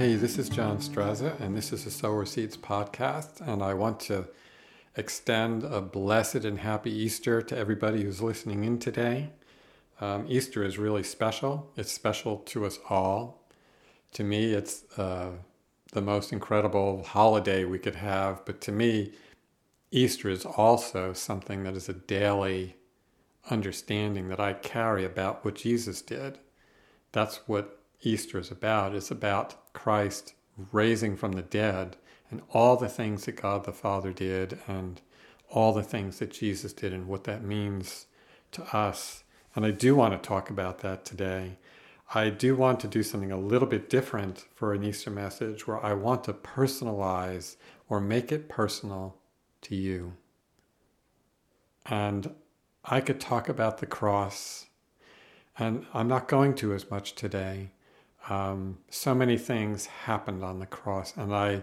Hey, this is John Strazza, and this is the Sower Seeds podcast. And I want to extend a blessed and happy Easter to everybody who's listening in today. Um, Easter is really special, it's special to us all. To me, it's uh, the most incredible holiday we could have, but to me, Easter is also something that is a daily understanding that I carry about what Jesus did. That's what Easter is about. It's about Christ raising from the dead and all the things that God the Father did and all the things that Jesus did and what that means to us. And I do want to talk about that today. I do want to do something a little bit different for an Easter message where I want to personalize or make it personal to you. And I could talk about the cross, and I'm not going to as much today um, so many things happened on the cross, and I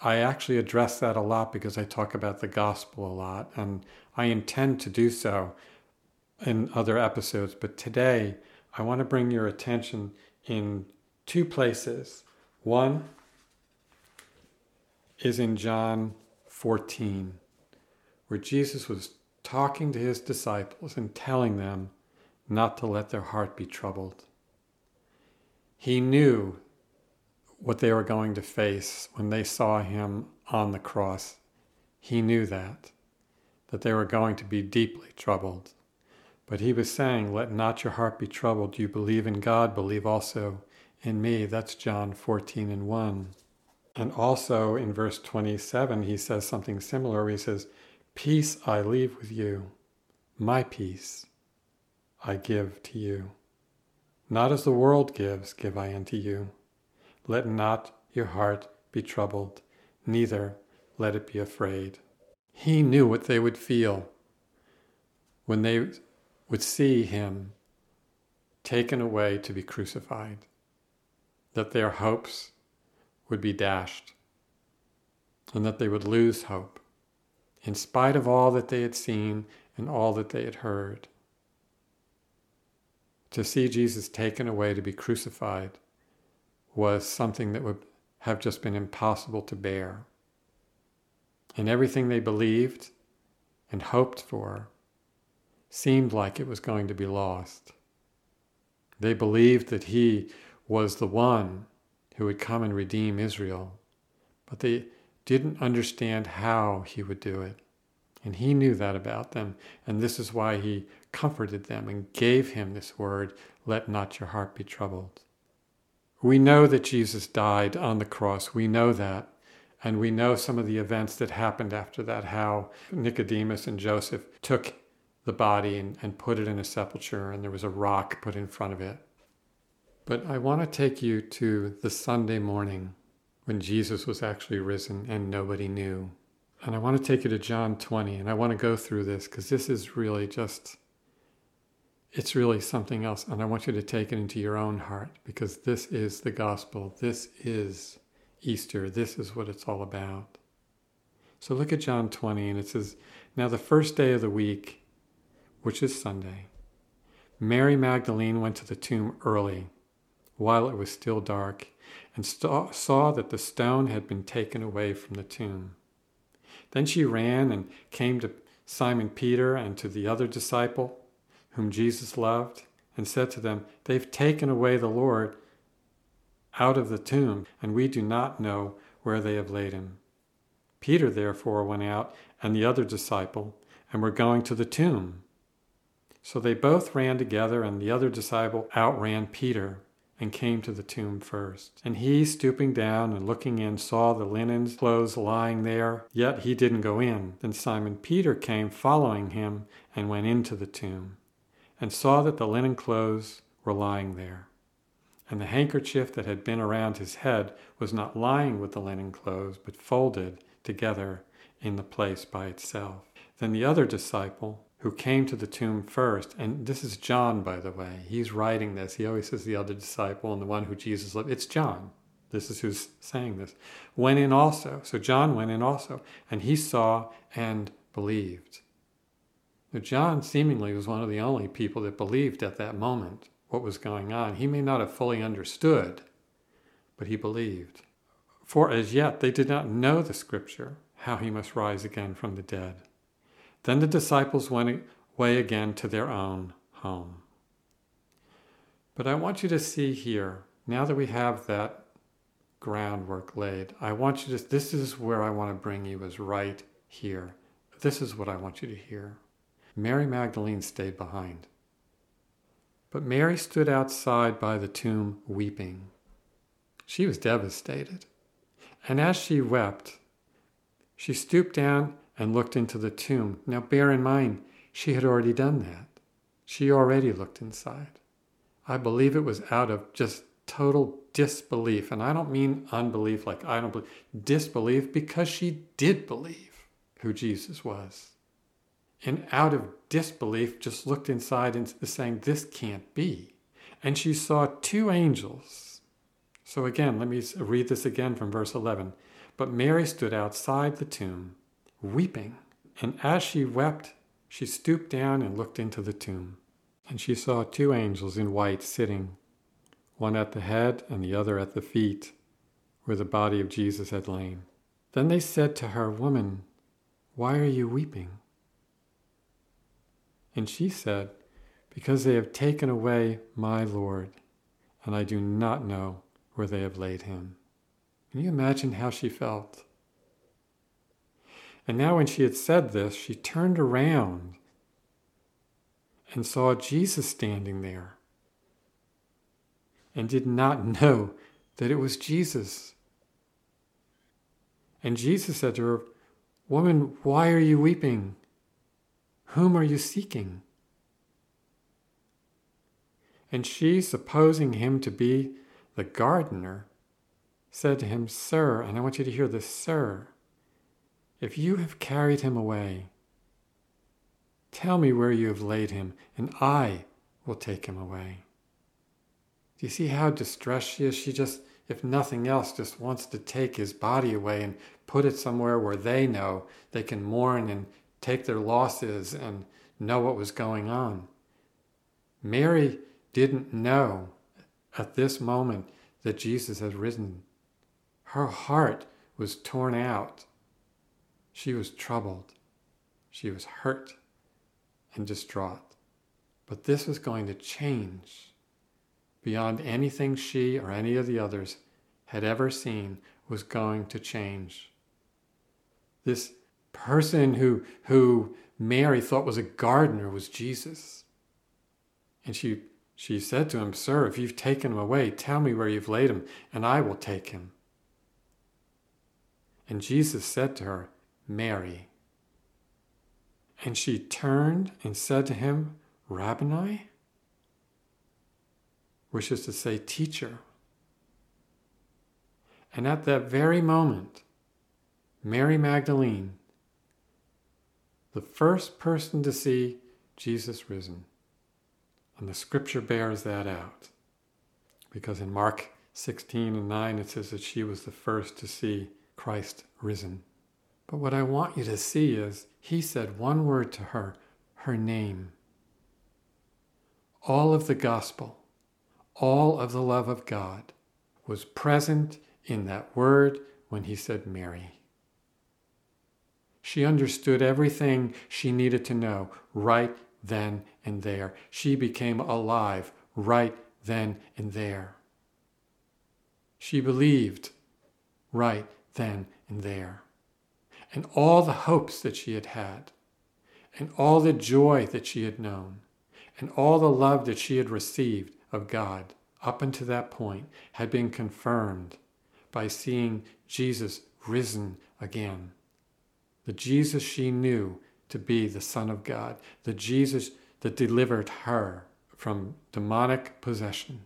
I actually address that a lot because I talk about the gospel a lot, and I intend to do so in other episodes. But today, I want to bring your attention in two places. One is in John 14, where Jesus was talking to his disciples and telling them not to let their heart be troubled. He knew what they were going to face when they saw him on the cross. He knew that, that they were going to be deeply troubled. But he was saying, Let not your heart be troubled. You believe in God, believe also in me. That's John 14 and 1. And also in verse 27, he says something similar. He says, Peace I leave with you, my peace I give to you. Not as the world gives, give I unto you. Let not your heart be troubled, neither let it be afraid. He knew what they would feel when they would see him taken away to be crucified, that their hopes would be dashed, and that they would lose hope, in spite of all that they had seen and all that they had heard to see Jesus taken away to be crucified was something that would have just been impossible to bear. And everything they believed and hoped for seemed like it was going to be lost. They believed that he was the one who would come and redeem Israel, but they didn't understand how he would do it. And he knew that about them. And this is why he comforted them and gave him this word let not your heart be troubled. We know that Jesus died on the cross. We know that. And we know some of the events that happened after that, how Nicodemus and Joseph took the body and, and put it in a sepulchre, and there was a rock put in front of it. But I want to take you to the Sunday morning when Jesus was actually risen and nobody knew. And I want to take you to John 20, and I want to go through this because this is really just, it's really something else. And I want you to take it into your own heart because this is the gospel. This is Easter. This is what it's all about. So look at John 20, and it says, Now the first day of the week, which is Sunday, Mary Magdalene went to the tomb early, while it was still dark, and saw that the stone had been taken away from the tomb. Then she ran and came to Simon Peter and to the other disciple whom Jesus loved and said to them, They've taken away the Lord out of the tomb, and we do not know where they have laid him. Peter therefore went out and the other disciple and were going to the tomb. So they both ran together, and the other disciple outran Peter and came to the tomb first. And he, stooping down and looking in, saw the linen clothes lying there, yet he didn't go in. Then Simon Peter came following him and went into the tomb, and saw that the linen clothes were lying there. And the handkerchief that had been around his head was not lying with the linen clothes, but folded together in the place by itself. Then the other disciple, who came to the tomb first. And this is John, by the way. He's writing this. He always says the other disciple and the one who Jesus loved. It's John. This is who's saying this. Went in also. So John went in also. And he saw and believed. Now, John seemingly was one of the only people that believed at that moment what was going on. He may not have fully understood, but he believed. For as yet they did not know the scripture, how he must rise again from the dead. Then the disciples went away again to their own home. But I want you to see here, now that we have that groundwork laid, I want you to, this is where I want to bring you, is right here. This is what I want you to hear. Mary Magdalene stayed behind. But Mary stood outside by the tomb weeping. She was devastated. And as she wept, she stooped down and looked into the tomb. Now, bear in mind, she had already done that. She already looked inside. I believe it was out of just total disbelief. And I don't mean unbelief like I don't believe, disbelief because she did believe who Jesus was. And out of disbelief, just looked inside and saying, This can't be. And she saw two angels. So again, let me read this again from verse 11. But Mary stood outside the tomb, weeping. And as she wept, she stooped down and looked into the tomb. And she saw two angels in white sitting, one at the head and the other at the feet, where the body of Jesus had lain. Then they said to her, Woman, why are you weeping? And she said, Because they have taken away my Lord, and I do not know where they have laid him. Can you imagine how she felt? And now, when she had said this, she turned around and saw Jesus standing there and did not know that it was Jesus. And Jesus said to her, Woman, why are you weeping? Whom are you seeking? And she, supposing him to be the gardener, said to him, Sir, and I want you to hear this, Sir, if you have carried him away, tell me where you have laid him, and I will take him away. Do you see how distressed she is? She just, if nothing else, just wants to take his body away and put it somewhere where they know they can mourn and take their losses and know what was going on. Mary didn't know at this moment that Jesus had risen. Her heart was torn out. She was troubled. She was hurt and distraught. But this was going to change beyond anything she or any of the others had ever seen was going to change. This person who, who Mary thought was a gardener was Jesus. And she, she said to him, Sir, if you've taken him away, tell me where you've laid him, and I will take him. And Jesus said to her, Mary. And she turned and said to him, Rabboni, which is to say, teacher. And at that very moment, Mary Magdalene the first person to see Jesus risen. And the scripture bears that out. Because in Mark 16 and 9, it says that she was the first to see Christ risen. But what I want you to see is he said one word to her, her name. All of the gospel, all of the love of God was present in that word when he said Mary. She understood everything she needed to know right then and there. She became alive right then and there. She believed right then and there. And all the hopes that she had had, and all the joy that she had known, and all the love that she had received of God up until that point had been confirmed by seeing Jesus risen again the Jesus she knew to be the Son of God, the Jesus that delivered her from demonic possession.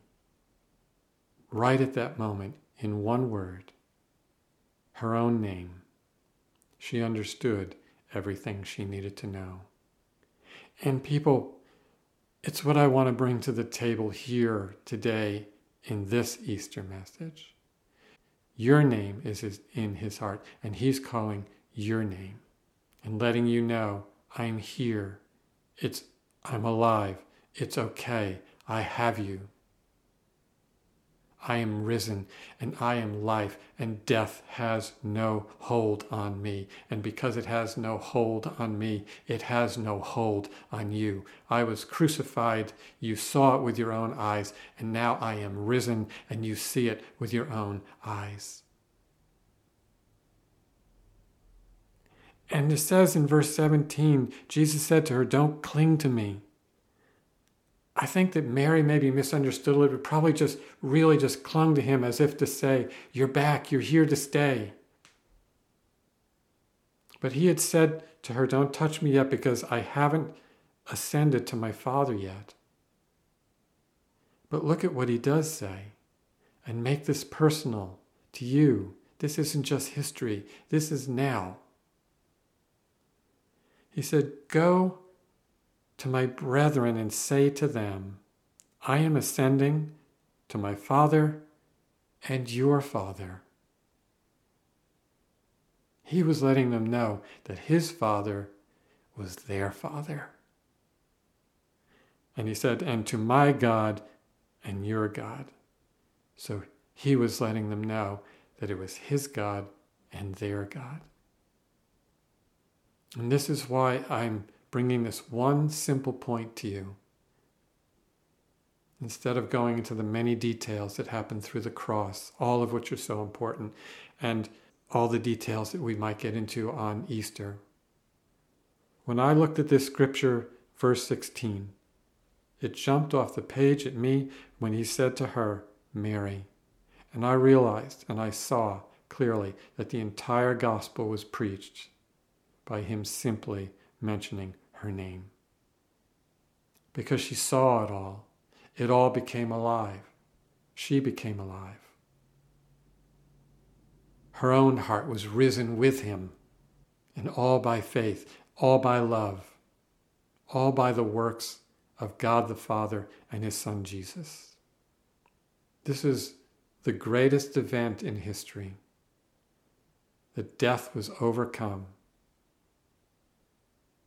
Right at that moment, in one word, her own name, she understood everything she needed to know. And people, it's what I want to bring to the table here today in this Easter message. Your name is in his heart, and he's calling your name and letting you know I'm here. It's I'm alive. It's okay. I have you. I am risen and I am life, and death has no hold on me. And because it has no hold on me, it has no hold on you. I was crucified, you saw it with your own eyes, and now I am risen, and you see it with your own eyes. And it says in verse 17, Jesus said to her, Don't cling to me. I think that Mary maybe misunderstood a little probably just really just clung to him as if to say, You're back, you're here to stay. But he had said to her, Don't touch me yet because I haven't ascended to my Father yet. But look at what he does say and make this personal to you. This isn't just history, this is now. He said, Go to my brethren and say to them, I am ascending to my Father and your Father. He was letting them know that his Father was their Father. And he said, and to my God and your God. So he was letting them know that it was his God and their God. And this is why I'm bringing this one simple point to you. Instead of going into the many details that happen through the cross, all of which are so important, and all the details that we might get into on Easter. When I looked at this scripture, verse 16, it jumped off the page at me when he said to her, Mary. And I realized and I saw clearly that the entire gospel was preached by him simply mentioning her name. Because she saw it all, it all became alive. She became alive. Her own heart was risen with him, and all by faith, all by love, all by the works of God the Father and his Son Jesus. This is the greatest event in history that death was overcome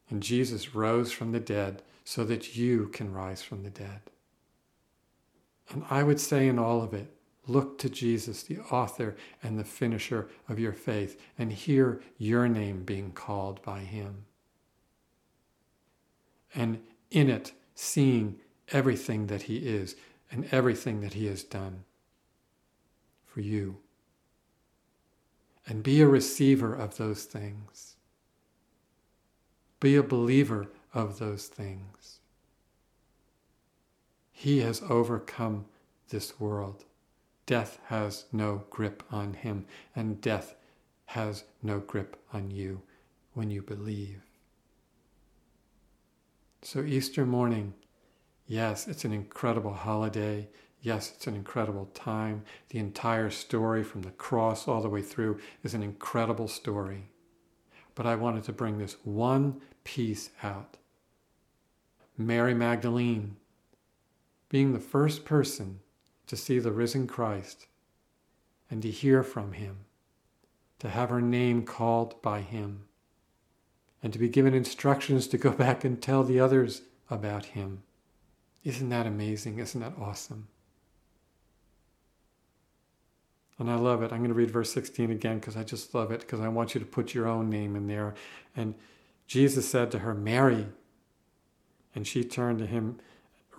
and Jesus rose from the dead so that you can rise from the dead. And I would say in all of it, look to Jesus, the author and the finisher of your faith, and hear your name being called by him. And in it, seeing everything that he is and everything that he has done for you. And be a receiver of those things. Be a believer of those things. He has overcome this world. Death has no grip on him, and death has no grip on you when you believe. So, Easter morning, yes, it's an incredible holiday. Yes, it's an incredible time. The entire story from the cross all the way through is an incredible story. But I wanted to bring this one piece out. Mary Magdalene, being the first person to see the risen Christ and to hear from him, to have her name called by him, and to be given instructions to go back and tell the others about him. Isn't that amazing? Isn't that awesome? And I love it. I'm going to read verse 16 again because I just love it because I want you to put your own name in there. And Jesus said to her, Mary. And she turned to him,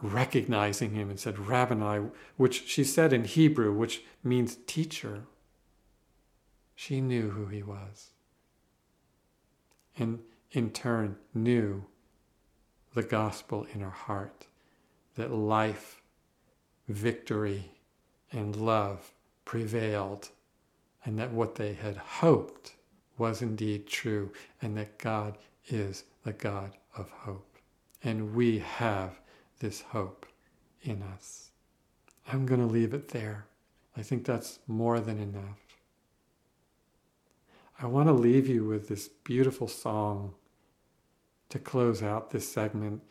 recognizing him, and said, Rabboni, which she said in Hebrew, which means teacher. She knew who he was. And in turn, knew the gospel in her heart that life, victory, and love prevailed, and that what they had hoped was indeed true, and that God is the God of hope. And we have this hope in us. I'm going to leave it there. I think that's more than enough. I want to leave you with this beautiful song to close out this segment,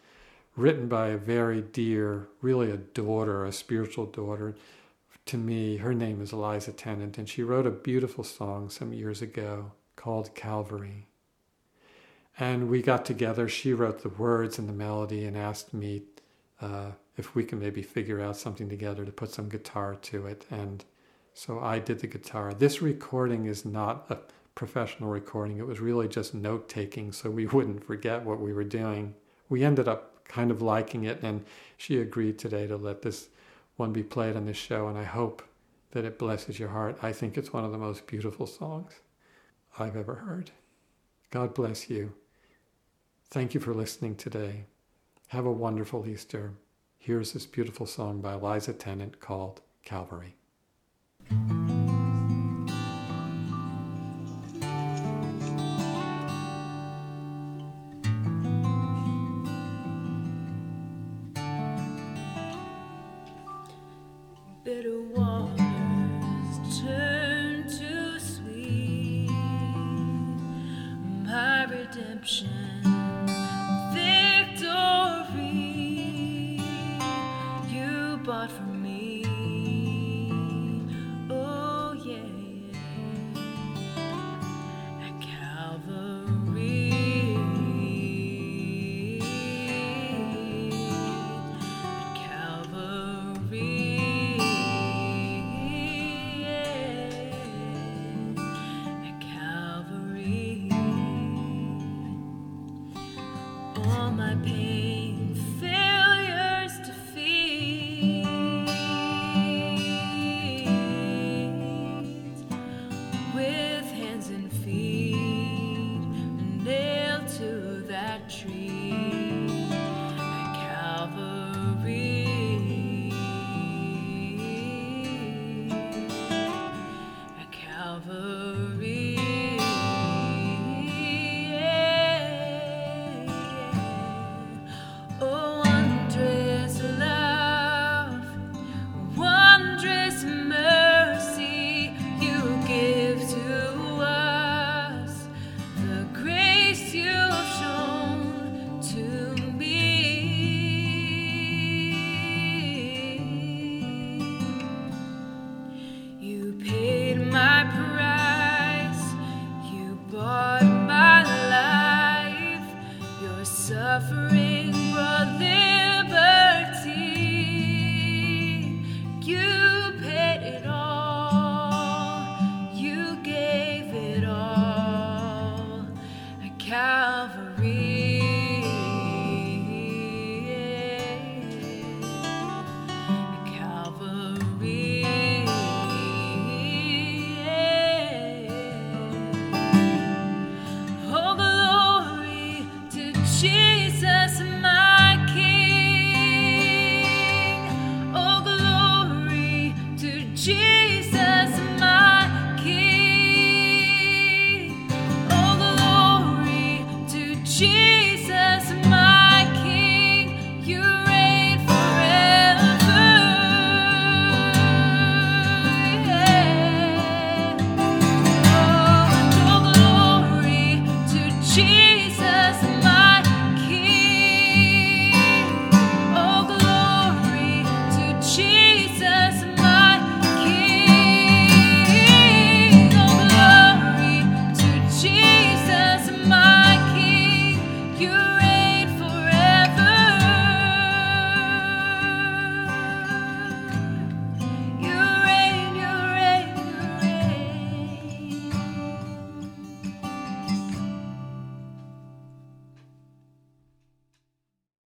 written by a very dear, really a daughter, a spiritual daughter to me. Her name is Liza Tennant, and she wrote a beautiful song some years ago called Calvary. And we got together. She wrote the words and the melody and asked me uh, if we can maybe figure out something together to put some guitar to it. And so I did the guitar. This recording is not a professional recording, it was really just note taking so we wouldn't forget what we were doing. We ended up kind of liking it, and she agreed today to let this one be played on this show, and I hope that it blesses your heart. I think it's one of the most beautiful songs I've ever heard. God bless you. Thank you for listening today. Have a wonderful Easter. Here's this beautiful song by Liza Tennant called Calvary.